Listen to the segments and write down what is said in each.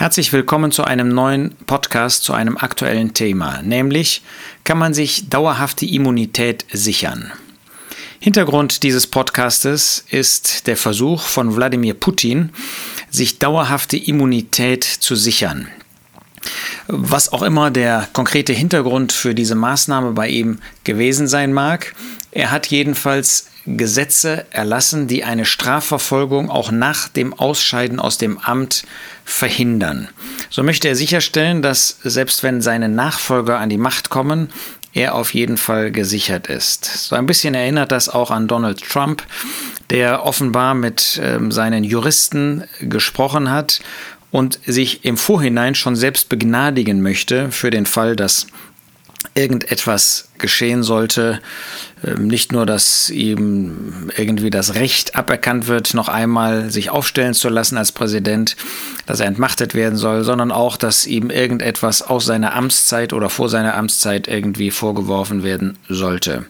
Herzlich willkommen zu einem neuen Podcast zu einem aktuellen Thema, nämlich kann man sich dauerhafte Immunität sichern. Hintergrund dieses Podcastes ist der Versuch von Wladimir Putin, sich dauerhafte Immunität zu sichern. Was auch immer der konkrete Hintergrund für diese Maßnahme bei ihm gewesen sein mag, er hat jedenfalls Gesetze erlassen, die eine Strafverfolgung auch nach dem Ausscheiden aus dem Amt verhindern. So möchte er sicherstellen, dass selbst wenn seine Nachfolger an die Macht kommen, er auf jeden Fall gesichert ist. So ein bisschen erinnert das auch an Donald Trump, der offenbar mit ähm, seinen Juristen gesprochen hat und sich im Vorhinein schon selbst begnadigen möchte für den Fall, dass irgendetwas geschehen sollte, ähm, nicht nur, dass ihm irgendwie das Recht aberkannt wird, noch einmal sich aufstellen zu lassen als Präsident, dass er entmachtet werden soll, sondern auch, dass ihm irgendetwas aus seiner Amtszeit oder vor seiner Amtszeit irgendwie vorgeworfen werden sollte.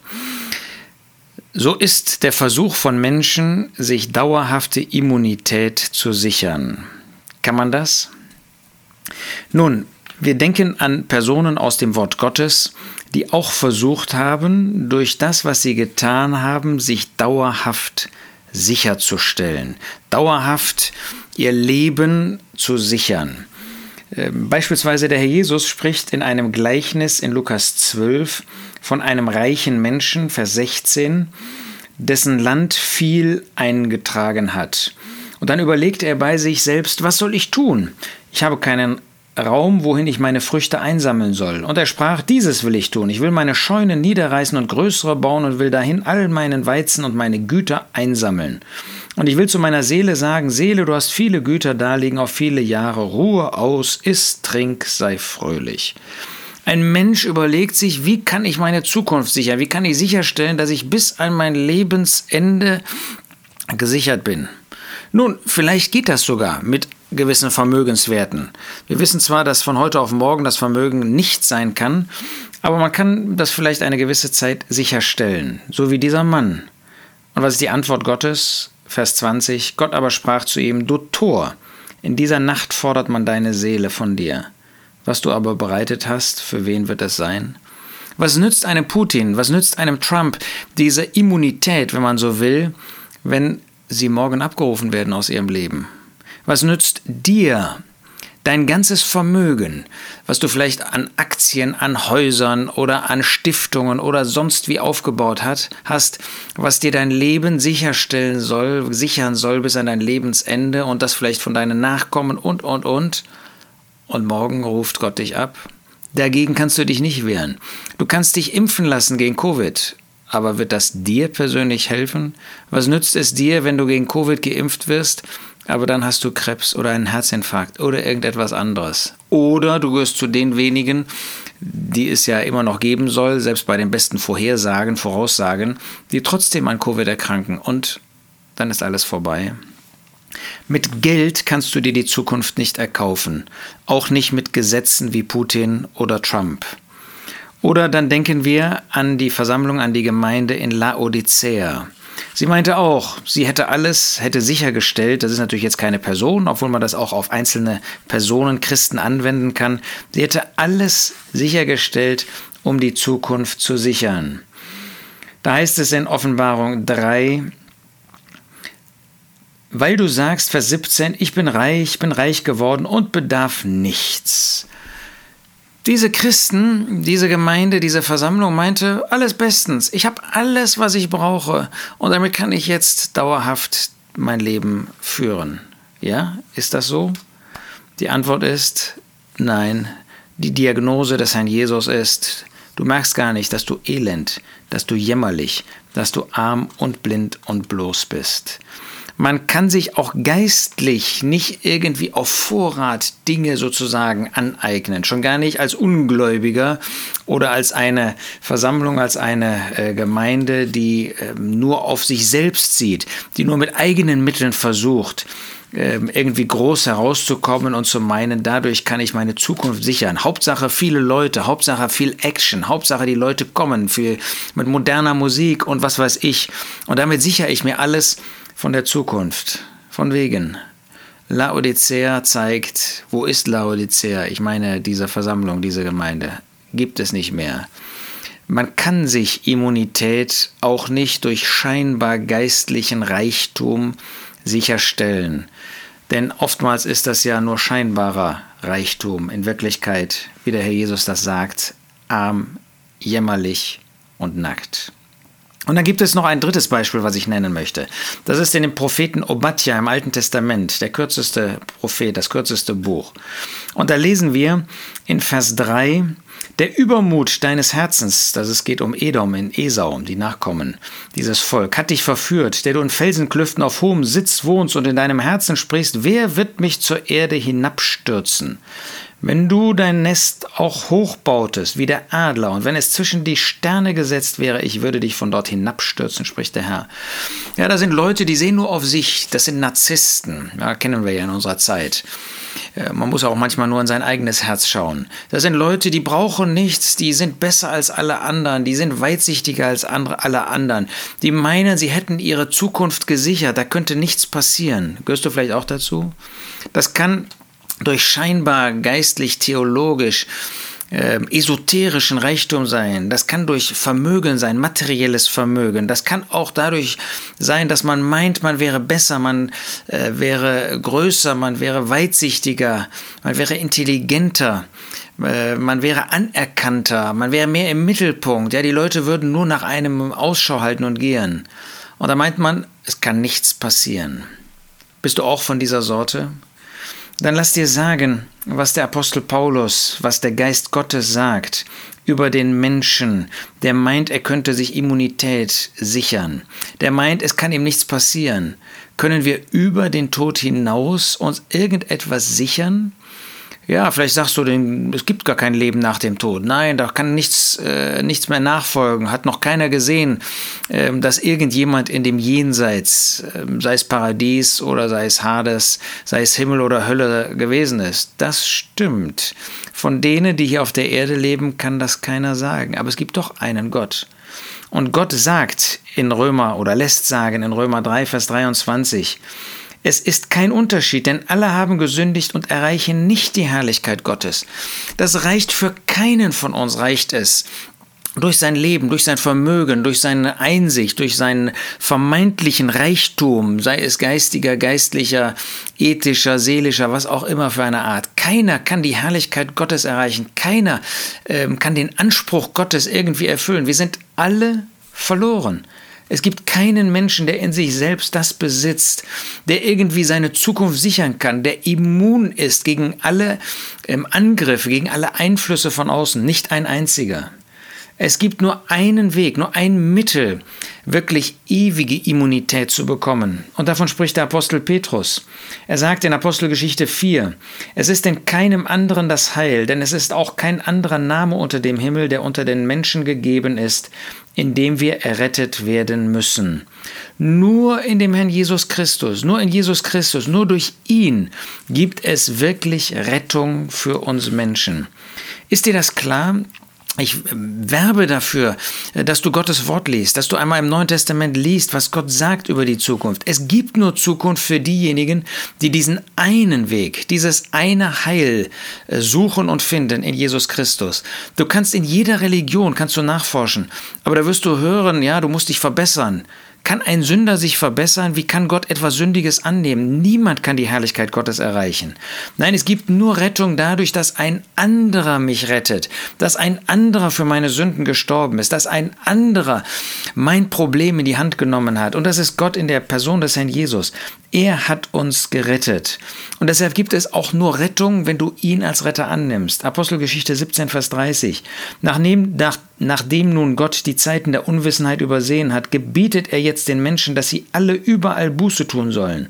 So ist der Versuch von Menschen, sich dauerhafte Immunität zu sichern. Kann man das? Nun, wir denken an Personen aus dem Wort Gottes, die auch versucht haben, durch das, was sie getan haben, sich dauerhaft sicherzustellen, dauerhaft ihr Leben zu sichern. Ähm, beispielsweise der Herr Jesus spricht in einem Gleichnis in Lukas 12 von einem reichen Menschen, Vers 16, dessen Land viel eingetragen hat. Und dann überlegt er bei sich selbst, was soll ich tun? Ich habe keinen Raum, wohin ich meine Früchte einsammeln soll. Und er sprach, dieses will ich tun. Ich will meine Scheunen niederreißen und größere bauen und will dahin all meinen Weizen und meine Güter einsammeln. Und ich will zu meiner Seele sagen, Seele, du hast viele Güter da liegen auf viele Jahre, Ruhe aus, iss, trink, sei fröhlich. Ein Mensch überlegt sich, wie kann ich meine Zukunft sichern? Wie kann ich sicherstellen, dass ich bis an mein Lebensende gesichert bin? Nun, vielleicht geht das sogar mit gewissen Vermögenswerten. Wir wissen zwar, dass von heute auf morgen das Vermögen nicht sein kann, aber man kann das vielleicht eine gewisse Zeit sicherstellen, so wie dieser Mann. Und was ist die Antwort Gottes? Vers 20. Gott aber sprach zu ihm, du Tor, in dieser Nacht fordert man deine Seele von dir. Was du aber bereitet hast, für wen wird es sein? Was nützt einem Putin, was nützt einem Trump diese Immunität, wenn man so will, wenn sie morgen abgerufen werden aus ihrem Leben? Was nützt dir dein ganzes Vermögen, was du vielleicht an Aktien, an Häusern oder an Stiftungen oder sonst wie aufgebaut hat, hast, was dir dein Leben sicherstellen soll, sichern soll bis an dein Lebensende und das vielleicht von deinen Nachkommen und, und, und. Und morgen ruft Gott dich ab. Dagegen kannst du dich nicht wehren. Du kannst dich impfen lassen gegen Covid. Aber wird das dir persönlich helfen? Was nützt es dir, wenn du gegen Covid geimpft wirst aber dann hast du Krebs oder einen Herzinfarkt oder irgendetwas anderes. Oder du gehörst zu den wenigen, die es ja immer noch geben soll, selbst bei den besten Vorhersagen, Voraussagen, die trotzdem an Covid erkranken und dann ist alles vorbei. Mit Geld kannst du dir die Zukunft nicht erkaufen, auch nicht mit Gesetzen wie Putin oder Trump. Oder dann denken wir an die Versammlung, an die Gemeinde in Laodicea. Sie meinte auch, sie hätte alles, hätte sichergestellt, das ist natürlich jetzt keine Person, obwohl man das auch auf einzelne Personen, Christen anwenden kann, sie hätte alles sichergestellt, um die Zukunft zu sichern. Da heißt es in Offenbarung 3, weil du sagst, Vers 17, ich bin reich, bin reich geworden und bedarf nichts. Diese Christen, diese Gemeinde, diese Versammlung meinte, alles bestens, ich habe alles, was ich brauche und damit kann ich jetzt dauerhaft mein Leben führen. Ja, ist das so? Die Antwort ist nein. Die Diagnose des Herrn Jesus ist, du merkst gar nicht, dass du elend, dass du jämmerlich, dass du arm und blind und bloß bist. Man kann sich auch geistlich nicht irgendwie auf Vorrat Dinge sozusagen aneignen, schon gar nicht als Ungläubiger oder als eine Versammlung, als eine äh, Gemeinde, die äh, nur auf sich selbst sieht, die nur mit eigenen Mitteln versucht, ähm, irgendwie groß herauszukommen und zu meinen, dadurch kann ich meine Zukunft sichern. Hauptsache viele Leute, Hauptsache viel Action, Hauptsache die Leute kommen viel mit moderner Musik und was weiß ich. Und damit sichere ich mir alles von der Zukunft. Von wegen. Laodicea zeigt, wo ist Laodicea? Ich meine, diese Versammlung, diese Gemeinde gibt es nicht mehr. Man kann sich Immunität auch nicht durch scheinbar geistlichen Reichtum sicherstellen. Denn oftmals ist das ja nur scheinbarer Reichtum. In Wirklichkeit, wie der Herr Jesus das sagt, arm, jämmerlich und nackt. Und dann gibt es noch ein drittes Beispiel, was ich nennen möchte. Das ist in dem Propheten Obadja im Alten Testament, der kürzeste Prophet, das kürzeste Buch. Und da lesen wir in Vers 3, der Übermut deines Herzens, dass es geht um Edom in Esau, die Nachkommen, dieses Volk, hat dich verführt, der du in Felsenklüften auf hohem Sitz wohnst und in deinem Herzen sprichst, wer wird mich zur Erde hinabstürzen? Wenn du dein Nest auch hochbautest wie der Adler und wenn es zwischen die Sterne gesetzt wäre, ich würde dich von dort hinabstürzen, spricht der Herr. Ja, da sind Leute, die sehen nur auf sich, das sind Narzissten, ja, kennen wir ja in unserer Zeit. Äh, man muss auch manchmal nur in sein eigenes Herz schauen. Das sind Leute, die brauchen nichts, die sind besser als alle anderen, die sind weitsichtiger als andere, alle anderen. Die meinen, sie hätten ihre Zukunft gesichert, da könnte nichts passieren. Gehörst du vielleicht auch dazu? Das kann durch scheinbar geistlich-theologisch äh, esoterischen Reichtum sein, das kann durch Vermögen sein, materielles Vermögen, das kann auch dadurch sein, dass man meint, man wäre besser, man äh, wäre größer, man wäre weitsichtiger, man wäre intelligenter, äh, man wäre anerkannter, man wäre mehr im Mittelpunkt, ja, die Leute würden nur nach einem Ausschau halten und gehen. Und da meint man, es kann nichts passieren. Bist du auch von dieser Sorte? Dann lass dir sagen, was der Apostel Paulus, was der Geist Gottes sagt über den Menschen, der meint, er könnte sich Immunität sichern, der meint, es kann ihm nichts passieren. Können wir über den Tod hinaus uns irgendetwas sichern? Ja, vielleicht sagst du, es gibt gar kein Leben nach dem Tod. Nein, da kann nichts, äh, nichts mehr nachfolgen. Hat noch keiner gesehen, äh, dass irgendjemand in dem Jenseits, äh, sei es Paradies oder sei es Hades, sei es Himmel oder Hölle gewesen ist. Das stimmt. Von denen, die hier auf der Erde leben, kann das keiner sagen. Aber es gibt doch einen Gott. Und Gott sagt in Römer oder lässt sagen in Römer 3, Vers 23, es ist kein Unterschied, denn alle haben gesündigt und erreichen nicht die Herrlichkeit Gottes. Das reicht für keinen von uns, reicht es, durch sein Leben, durch sein Vermögen, durch seine Einsicht, durch seinen vermeintlichen Reichtum, sei es geistiger, geistlicher, ethischer, seelischer, was auch immer für eine Art. Keiner kann die Herrlichkeit Gottes erreichen. Keiner ähm, kann den Anspruch Gottes irgendwie erfüllen. Wir sind alle verloren. Es gibt keinen Menschen, der in sich selbst das besitzt, der irgendwie seine Zukunft sichern kann, der immun ist gegen alle ähm, Angriffe, gegen alle Einflüsse von außen. Nicht ein einziger. Es gibt nur einen Weg, nur ein Mittel, wirklich ewige Immunität zu bekommen. Und davon spricht der Apostel Petrus. Er sagt in Apostelgeschichte 4, es ist in keinem anderen das Heil, denn es ist auch kein anderer Name unter dem Himmel, der unter den Menschen gegeben ist, in dem wir errettet werden müssen. Nur in dem Herrn Jesus Christus, nur in Jesus Christus, nur durch ihn gibt es wirklich Rettung für uns Menschen. Ist dir das klar? Ich werbe dafür, dass du Gottes Wort liest, dass du einmal im Neuen Testament liest, was Gott sagt über die Zukunft. Es gibt nur Zukunft für diejenigen, die diesen einen Weg, dieses eine Heil äh, suchen und finden in Jesus Christus. Du kannst in jeder Religion, kannst du nachforschen, aber da wirst du hören, ja, du musst dich verbessern. Kann ein Sünder sich verbessern? Wie kann Gott etwas Sündiges annehmen? Niemand kann die Herrlichkeit Gottes erreichen. Nein, es gibt nur Rettung dadurch, dass ein anderer mich rettet, dass ein anderer für meine Sünden gestorben ist, dass ein anderer mein Problem in die Hand genommen hat. Und das ist Gott in der Person des Herrn Jesus. Er hat uns gerettet. Und deshalb gibt es auch nur Rettung, wenn du ihn als Retter annimmst. Apostelgeschichte 17, Vers 30. Nachdem, nach, nachdem nun Gott die Zeiten der Unwissenheit übersehen hat, gebietet er jetzt den Menschen, dass sie alle überall Buße tun sollen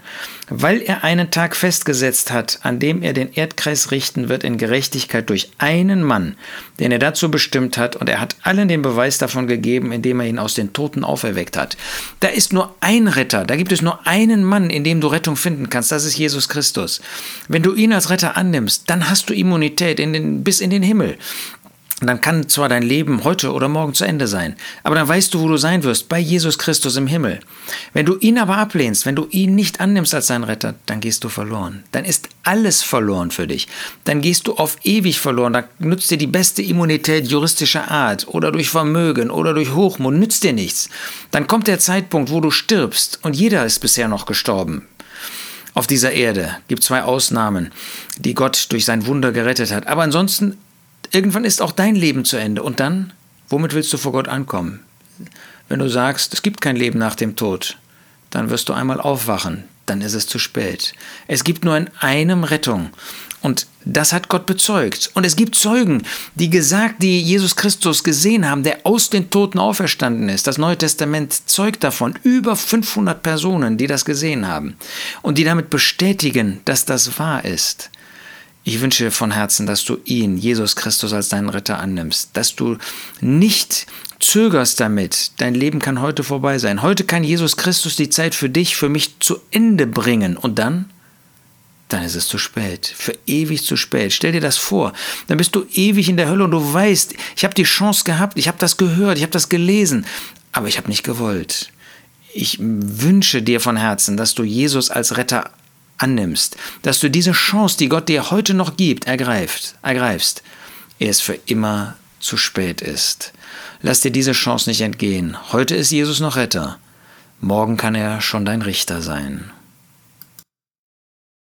weil er einen Tag festgesetzt hat, an dem er den Erdkreis richten wird in Gerechtigkeit durch einen Mann, den er dazu bestimmt hat, und er hat allen den Beweis davon gegeben, indem er ihn aus den Toten auferweckt hat. Da ist nur ein Retter, da gibt es nur einen Mann, in dem du Rettung finden kannst, das ist Jesus Christus. Wenn du ihn als Retter annimmst, dann hast du Immunität in den, bis in den Himmel. Und dann kann zwar dein Leben heute oder morgen zu Ende sein, aber dann weißt du, wo du sein wirst, bei Jesus Christus im Himmel. Wenn du ihn aber ablehnst, wenn du ihn nicht annimmst als deinen Retter, dann gehst du verloren. Dann ist alles verloren für dich. Dann gehst du auf ewig verloren. Da nützt dir die beste Immunität juristischer Art oder durch Vermögen oder durch Hochmut, nützt dir nichts. Dann kommt der Zeitpunkt, wo du stirbst und jeder ist bisher noch gestorben auf dieser Erde. Gibt zwei Ausnahmen, die Gott durch sein Wunder gerettet hat. Aber ansonsten Irgendwann ist auch dein Leben zu Ende. Und dann, womit willst du vor Gott ankommen? Wenn du sagst, es gibt kein Leben nach dem Tod, dann wirst du einmal aufwachen, dann ist es zu spät. Es gibt nur in einem Rettung. Und das hat Gott bezeugt. Und es gibt Zeugen, die gesagt, die Jesus Christus gesehen haben, der aus den Toten auferstanden ist. Das Neue Testament zeugt davon. Über 500 Personen, die das gesehen haben. Und die damit bestätigen, dass das wahr ist. Ich wünsche dir von Herzen, dass du ihn, Jesus Christus, als deinen Retter annimmst, dass du nicht zögerst damit. Dein Leben kann heute vorbei sein. Heute kann Jesus Christus die Zeit für dich, für mich zu Ende bringen. Und dann? Dann ist es zu spät. Für ewig zu spät. Stell dir das vor. Dann bist du ewig in der Hölle und du weißt, ich habe die Chance gehabt, ich habe das gehört, ich habe das gelesen, aber ich habe nicht gewollt. Ich wünsche dir von Herzen, dass du Jesus als Retter annimmst, dass du diese Chance, die Gott dir heute noch gibt, ergreifst, ergreifst, ehe es für immer zu spät ist. Lass dir diese Chance nicht entgehen. Heute ist Jesus noch Retter. Morgen kann er schon dein Richter sein.